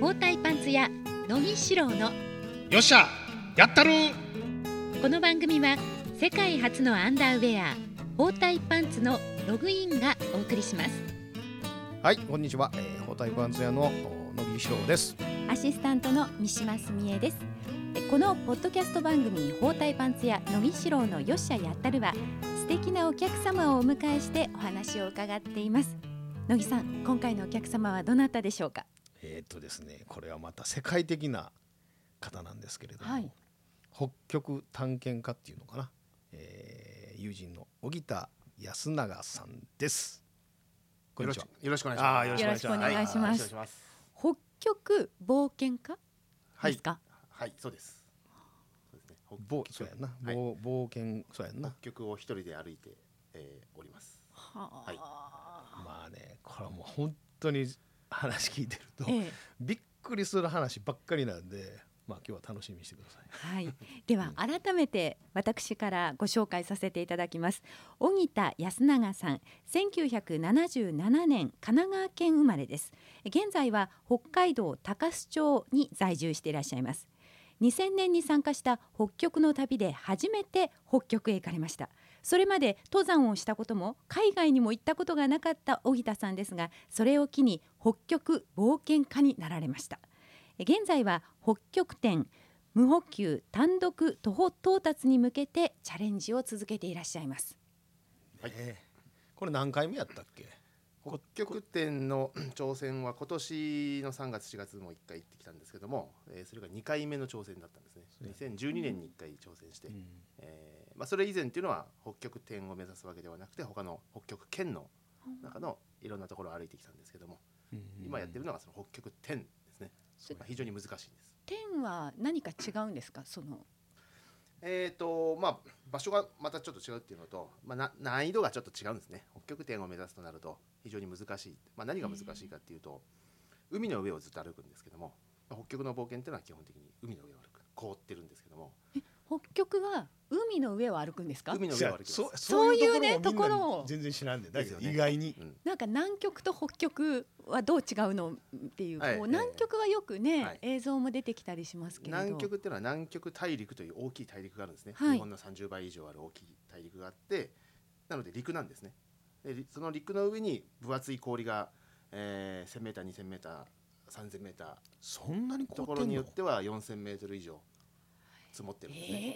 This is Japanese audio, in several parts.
包帯パンツ屋野木四郎の。よっしゃやったるこの番組は世界初のアンダーウェア包帯パンツのログインがお送りします。はいこんにちは、えー、包帯パンツ屋のお野木志郎です。アシスタントの三島澄江です。えこのポッドキャスト番組包帯パンツ屋野木四郎のよっしゃやったるは素敵なお客様をお迎えしてお話を伺っています。野木さん今回のお客様はどなたでしょうか？えーっとですねこれはまた世界的な方なんですけれども、はい北極探検家っていうのかな、えー、友人の荻田安永さんですこんにちはよろしくお願いします。よろしくお願いします。北極冒険家はいですか、はい、そうです。そうですね。冒北極そうやんな、はい冒冒険そうやんな北極を一人で歩いて、えー、おります。はあ、はいまあねこれはもう本当に話聞いてると、ええ。びっくりする話ばっかりなんでまあ今日は楽しみにしてください。はい、では改めて私からご紹介させていただきます。荻田安永さん1977年神奈川県生まれです。現在は北海道高須町に在住していらっしゃいます。2000年に参加した北極の旅で初めて北極へ行かれましたそれまで登山をしたことも海外にも行ったことがなかった荻田さんですがそれを機に北極冒険家になられました。現在は北極点無補給単独徒歩到達に向けてチャレンジを続けていらっしゃいます。はい。ええこれ何回目やったっけ？北極点の 挑戦は今年の3月4月も1回行ってきたんですけども、えー、それが2回目の挑戦だったんですね。2012年に1回挑戦して、えーまあそれ以前っていうのは北極点を目指すわけではなくて他の北極圏の中のいろんなところを歩いてきたんですけども、今やってるのがその北極点ですね。まあ非常に難しいんです。点は何か違うんですか？その。えーとまあ、場所がまたちょっと違うっていうのと、まあ、な難易度がちょっと違うんですね。北極点を目指すとなると非常に難しい、まあ、何が難しいかっていうと海の上をずっと歩くんですけどもまあ北極の冒険っていうのは基本的に海の上を歩く。凍ってるんですけども北極は海の上を歩くってか？海の上を歩きます。そそういうねところを。全然知らんでだけどですよね。意外に、うんなんか南極と北極はどう違うの？っていう,、はい。こう南極はよくね、はい。映像も出てきたりしますけれど。南極っていうのは南極大陸という大きい大陸があるんですね、はい。日本の30倍以上ある大きい大陸があってなので陸なんですね。でりその陸の上に分厚い氷が、えー、1000m、2000m、3000m そんなに凍ところによっては4000メートル以上積もってるんですね。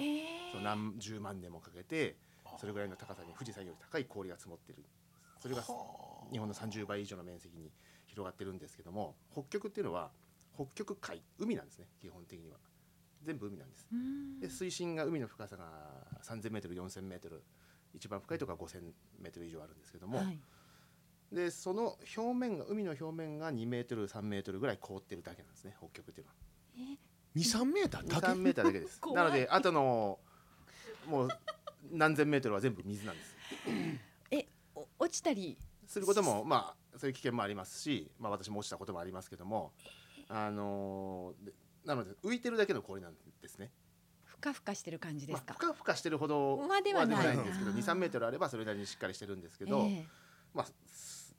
え。そう何十万年もかけてそれぐらいの高さに富士山より高い氷が積もってる。それが日本の30倍以上の面積に広がってるんですけども北極っていうのは北極海海なんですね。基本的には。全部海なんです。ー、で水深が海の深さが3000メートル4000メートル一番深いところは5000メートル以上あるんですけども、はい、でその表面が海の表面が2メートル3メートルぐらい凍ってるだけなんですね北極っていうのは。23メーターだけ？23メーターだけです。なのであとのもう何千メートルは全部水なんです。えお落ちたりすることもまあそういう危険もありますし、まあ、私も落ちたこともありますけどもあのーでなので浮いてるだけの氷なんですね。ふかふかしてる感じでますあか、ふかふかしてるほどまではない。んですけどあー23メートルあればそれなりにしっかりしてるんですけど、えまあ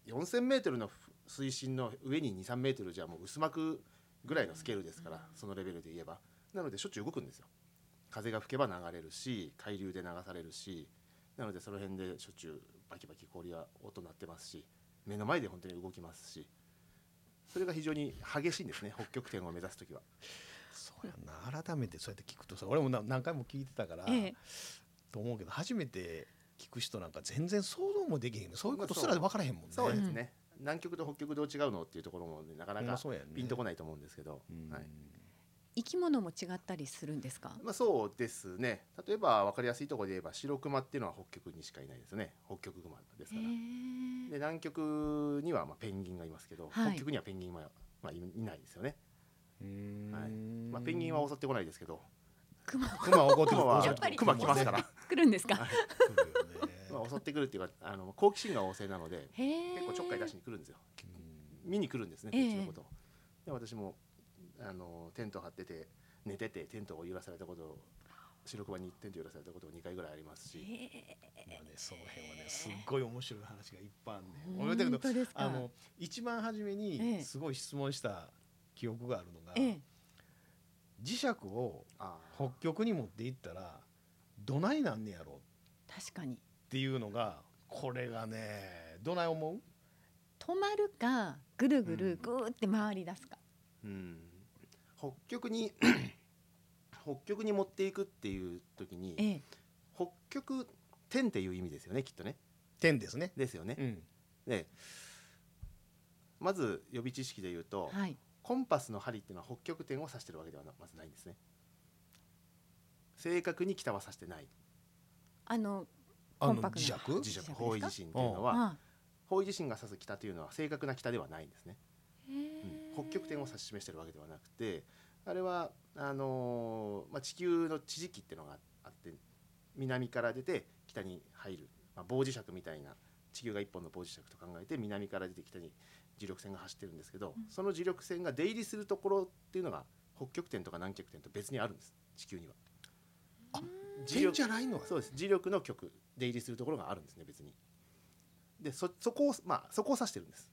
4000メートルの水深の上に23メートルじゃもう薄膜ぐらいのスケールですからそのレベルで言えば。なのでしょっちゅう動くんですよ。風が吹けば流れるし海流で流されるしなのでその辺でしょっちゅうバキバキ氷は音鳴ってますし目の前で本当に動きますしそれが非常に激しいんですね北極点を目指す時は。そうやんな。改めてそうやって聞くとさ俺もな何回も聞いてたから、ええ。と思うけど初めて聞く人なんか全然想像もできへんね。そういうことすら分からへんもんね。そうですね、南極と北極どう違うのっていうところもね、なかなかピンとこないと思うんですけど、うん。はい。生き物も違ったりするんですか？まあ、そうですね。例えば分かりやすいところで言えば白熊っていうのは北極にしかいないですよね。北極熊ですへから。ー。で南極にはまあペンギンがいますけど、はい。北極にはペンギンは、まあ、いいないですよね、はい。まあ、ペンギンは襲ってこないですけど。クマ熊。熊は 来ますから、来るんですか？はいまあ、襲ってくるっていうかあの好奇心が旺盛なので結構ちょっかい出しに来るんですよ。うん。見に来るんですねこええ。っちのこと。を、で私もあのテント張ってて寝ててテントを揺らされたことを白熊にテント揺らされたことも2回ぐらいありますし、へまあね、その辺はねすっごい面白い話がいっぱいあるねー俺だけどあの一番初めええ。にすごい質問した記憶があるのが、ええ。磁石を北極に持っていったらどないなんねやろ。確かにっていうのがこれがねどない思う？止まるかぐるぐるぐーって回り出すか、うん。北極に 北極に持っていくっていう時にええ。北極点っていう意味ですよねきっとね。点ですね。ですよね。う。ん、でまず予備知識で言うと、はい。コンパスの針っていうのは北極点を指してるわけではなまずないんですね。正確に北は指してない。あのあの磁石？な磁石。方位地震っていうのはあ方位地震が指す北というのは正確な北ではないんですね。へえ北極点を指し示してるわけではなくてあれはあのーまあ、地球の地磁気っていうのがあって南から出て北に入る、まあ、棒磁石みたいな地球が一本の棒磁石と考えて南から出て北に磁力線が走ってるんですけど、うん。その磁力線が出入りするところっていうのが北極点とか南極点と別にあるんです地球には。あ磁力点じゃないのそうです。磁力の極出入りするところがあるんですね別に。でそそこをまあそこを指してるんです。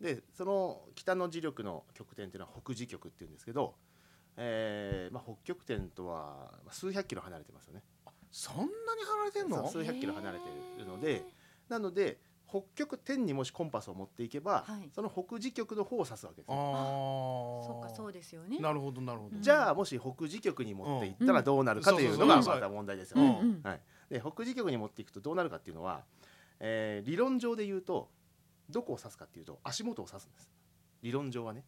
でその北の磁力の極点っていうのは北磁極っていうんですけど、えーまあ、北極点とはまあ数百キロ離れてますよね。そんなに離れてんの？数百キロ離れているのでなので北極点にもしコンパスを持っていけば、はい。その北磁極の方を指すわけですあねー。そうかそうですよね。なるほどなるほど、うん。じゃあもし北磁極に持っていったらどうなるかというのがまた問題ですよ。ね。うん。うん。はい、で北磁極に持っていくとどうなるかっていうのは、えー理論上で言うとどこを指すかっていうと足元を指すんです。理論上はね。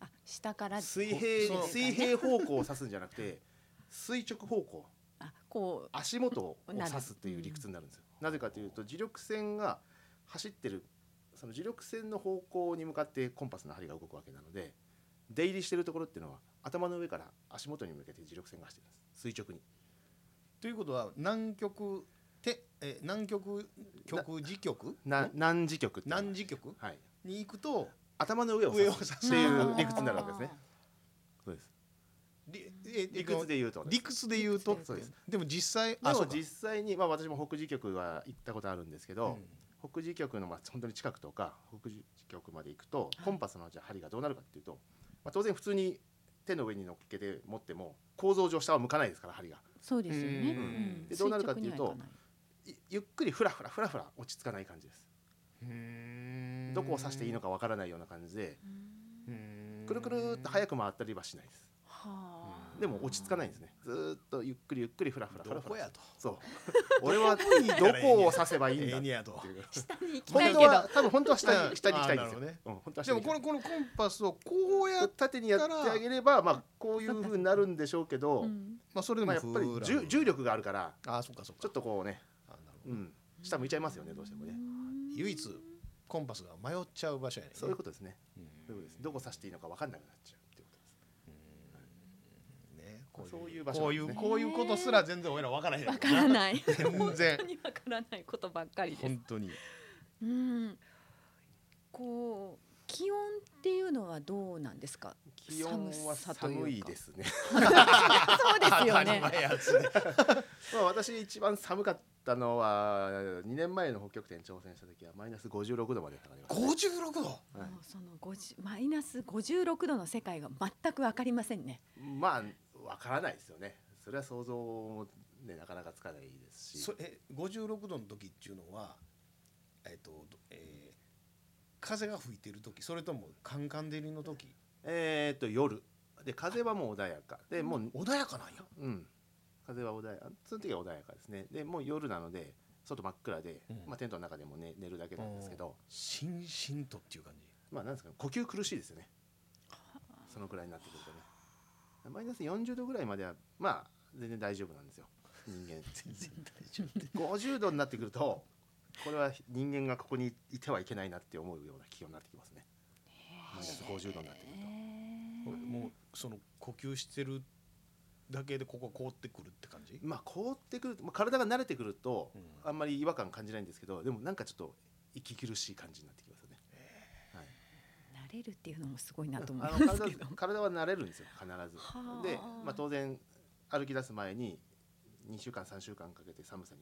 あ下から。水平水平方向を指すんじゃなくて 垂直方向。あこう。足元を指すっていう理屈になるんですよ。なぜかというと磁力線が走ってるその磁力線の方向に向かってコンパスの針が動くわけなので出入りしてるところっていうのは頭の上から足元に向けて磁力線が走ってるんです。垂直に。ということは南極てえ南極極磁極？南磁極南磁極？はい、に行くと頭の上を指すっていう理屈になるわけですね。え理屈で言うとね。理屈で言うと？そうです。でも実際でも実際に、まあ、私も北磁極は行ったことあるんですけど、うん。北磁極のまあ本当に近くとか北磁極まで行くとい。コンパスのじゃあ針がどうなるかっていうと、まあ、当然普通に手の上に乗っけて持っても構造上下は向かないですから針が。そうですよね、うん。うん。でどうなるかっていうとゆっくりふらふらふらふら落ち着かない感じです。どこを指していいのかわからないような感じでくるくるっと早く回ったりはしないです。はあでも落ち着かないんですね。ずーっとゆっくりゆっくりふらふらふらふらどこやと。そう。俺はどこを指せばいいんだっ下に行きたい本当けどは多分本当は下うん。に下に行きたいんですよ。ね。うん本当はでもこれこのコンパスをこうやっ縦にやってあげればまあこういう風になるんでしょうけど、うんまあそれでまあもやっぱり重重力があるからあーそっかそっか。ちょっとこうね、うん、下向いちゃいますよねどうしてもね。唯一コンパスが迷っちゃう場所やねそういうことですね。どこ指していいのか分かんなくなっちゃうっていうことです。ねこそういう場所こういうこういうことすら全然俺ら分からへんわからない。全然。本当にわからないことばっかりです。本当に。うん。こう気温っていうのはどうなんですか？気温は寒さというか。寒いですね。そうですよね。前やつね。まあ私一番寒かったのは2年前の北極点挑戦した時はマイナス56度まで下がりました。56度？はい。もうその50マイナス56度の世界が全くわかりませんね。まあわからないですよね。それは想像もねなかなかつかないですし。そえ56度の時っていうのはえっと、どえー風が吹いてる時それともカンカン照りの時？えー、と夜。で風はもう穏やか。でもう、穏やかなんや。うん、風は穏やか。その時は穏やかですね。でもう夜なので外真っ暗で、うん。まあ、テントの中でも、ね、寝るだけなんですけど、しんしんとっていう感じ。まあなんですかね呼吸苦しいですよね。そのくらいになってくるとねマイナス40度ぐらいまではまあ全然大丈夫なんですよ。人間全然大丈夫。50度になってくるとこれは人間がここにいてはいけないなって思うような気温になってきますね。マイナス50度になってくる。と。もうその呼吸してるだけでここ凍ってくるって感じ、まあ凍ってくると、まあ、体が慣れてくると、うん。あんまり違和感感じないんですけどでもなんかちょっと息苦しい感じになってきます慣れるっていうのもすごいなと思いますけど体は慣れるんですよ必ず。はあで、まあ、当然歩き出す前に2週間3週間かけて寒さに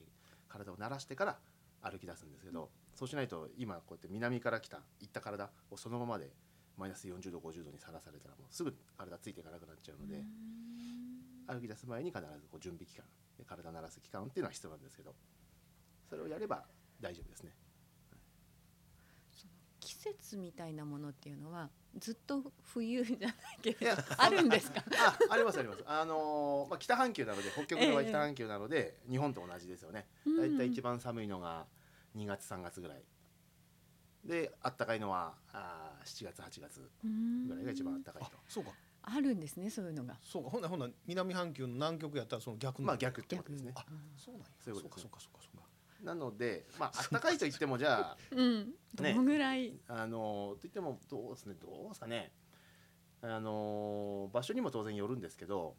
体を慣らしてから歩き出すんですけど、そうしないと今こうやって南から来た行った体をそのままでマイナス40度50度にさらされたらもうすぐ体ついていかなくなっちゃうので、歩き出す前に必ずこう準備期間で体慣らす期間っていうのは必要なんですけどそれをやれば大丈夫ですね。季節みたいなものっていうのはずっと冬じゃないけど あるんですか？あありますあります。あのーまあ、北半球なので北極の場合北半球なので、日本と同じですよね。だいたい一番寒いのが2月3月ぐらい。であったかいのはあー7月8月ぐらいが一番あったかいあと。そうか。あるんですねそういうのが。そうか。ほんならほんなら南半球の南極やったらその逆まあ逆ってことですね。あそうなんや。そういうことですそうかそうかそうかそうかなので、まあ、あったかいと言ってもじゃあうん。どねのぐらい、あのといってもどうですねどうですかね。あの場所にも当然よるんですけど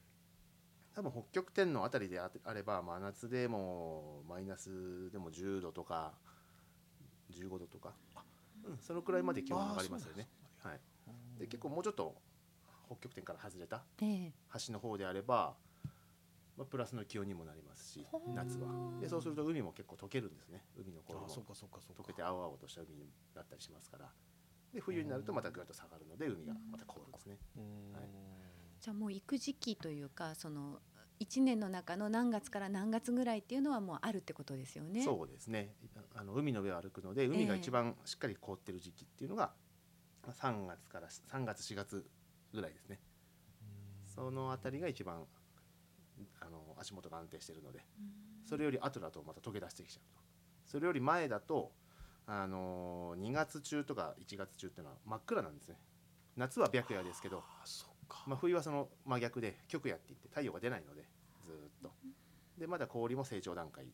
多分北極点のあたりでああれば真夏でもマイナスでも10度とか15度とか、うん、そのくらいまで気温上がりますよね。はい、で結構もうちょっと北極点から外れたで端の方であれば、まあ、プラスの気温にもなりますし夏は。でそうすると海も結構溶けるんですね。海の頃も。あそうかそうかそうか。溶けて青々とした海になったりしますから。で冬になるとまたぐっと下がるので海がまた凍るんですね。はい。じゃあもう行く時期というかその一年の中の何月から何月ぐらいっていうのはもうあるってことですよね。そうですね。あの海の上を歩くので海が一番しっかり凍ってる時期っていうのが3月から3月4月ぐらいですね。そのあたりが一番足元が安定してるのでそれより後だとまた溶け出してきちゃうと。それより前だとあの2月中とか1月中っていうのは真っ暗なんですね。夏は白夜ですけど、まあ、冬はその真逆で極夜って言って太陽が出ないのでずーっと。でまだ氷も成長段階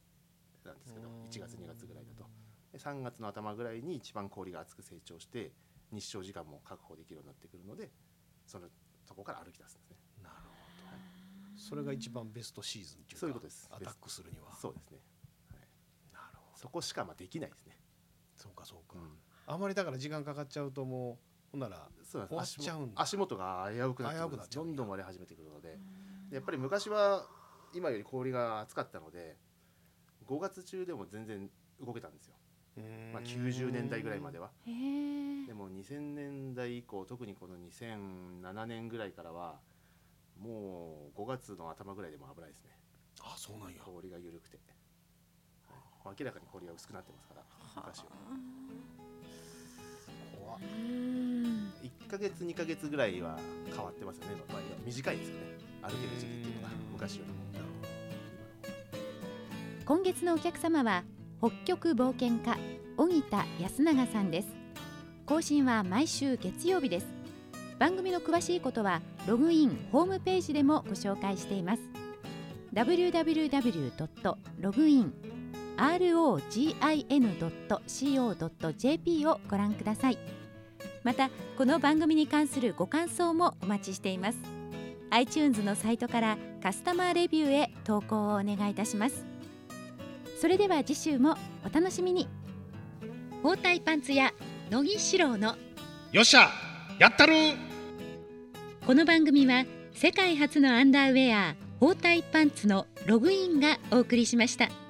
なんですけど1月2月ぐらいだと。で3月の頭ぐらいに一番氷が厚く成長して日照時間も確保できるようになってくるのでそのそこから歩き出すんですそれが一番ベストシーズンっていうかそういうことです。アタックするには。そうですね。なるほど。そこしかまあできないですね、そうかそうか。うん。あまりだから時間かかっちゃうともうほんなら終わっちゃうんだ。足元足元が危うくなってくる危うくなっちゃう。んだどんどん割れ始めてくるのででやっぱり昔は今より氷が厚かったので5月中でも全然動けたんですよ、まあ、90年代ぐらいまでは。でも2000年代以降特にこの2007年ぐらいからはもう5月の頭ぐらいでも危ないですね。あそうなんや。氷が緩くて、はい。明らかに氷が薄くなってますから昔は。怖っ。うん。1ヶ月2ヶ月ぐらいは変わってますよね、まあ、短いですよね。歩ける時期っていうのが昔よりも。今月のお客様は北極冒険家荻田安永さんです。更新は毎週月曜日です。番組の詳しいことはログインホームページでもご紹介しています。www.login.rogin.co.jp をご覧ください。またこの番組に関するご感想もお待ちしています。iTunes のサイトからカスタマーレビューへ投稿をお願いいたします。それでは次週もお楽しみに。包帯パンツ屋乃木志郎のよっしゃやったるこの番組は世界初のアンダーウェア包帯パンツのログインがお送りしました。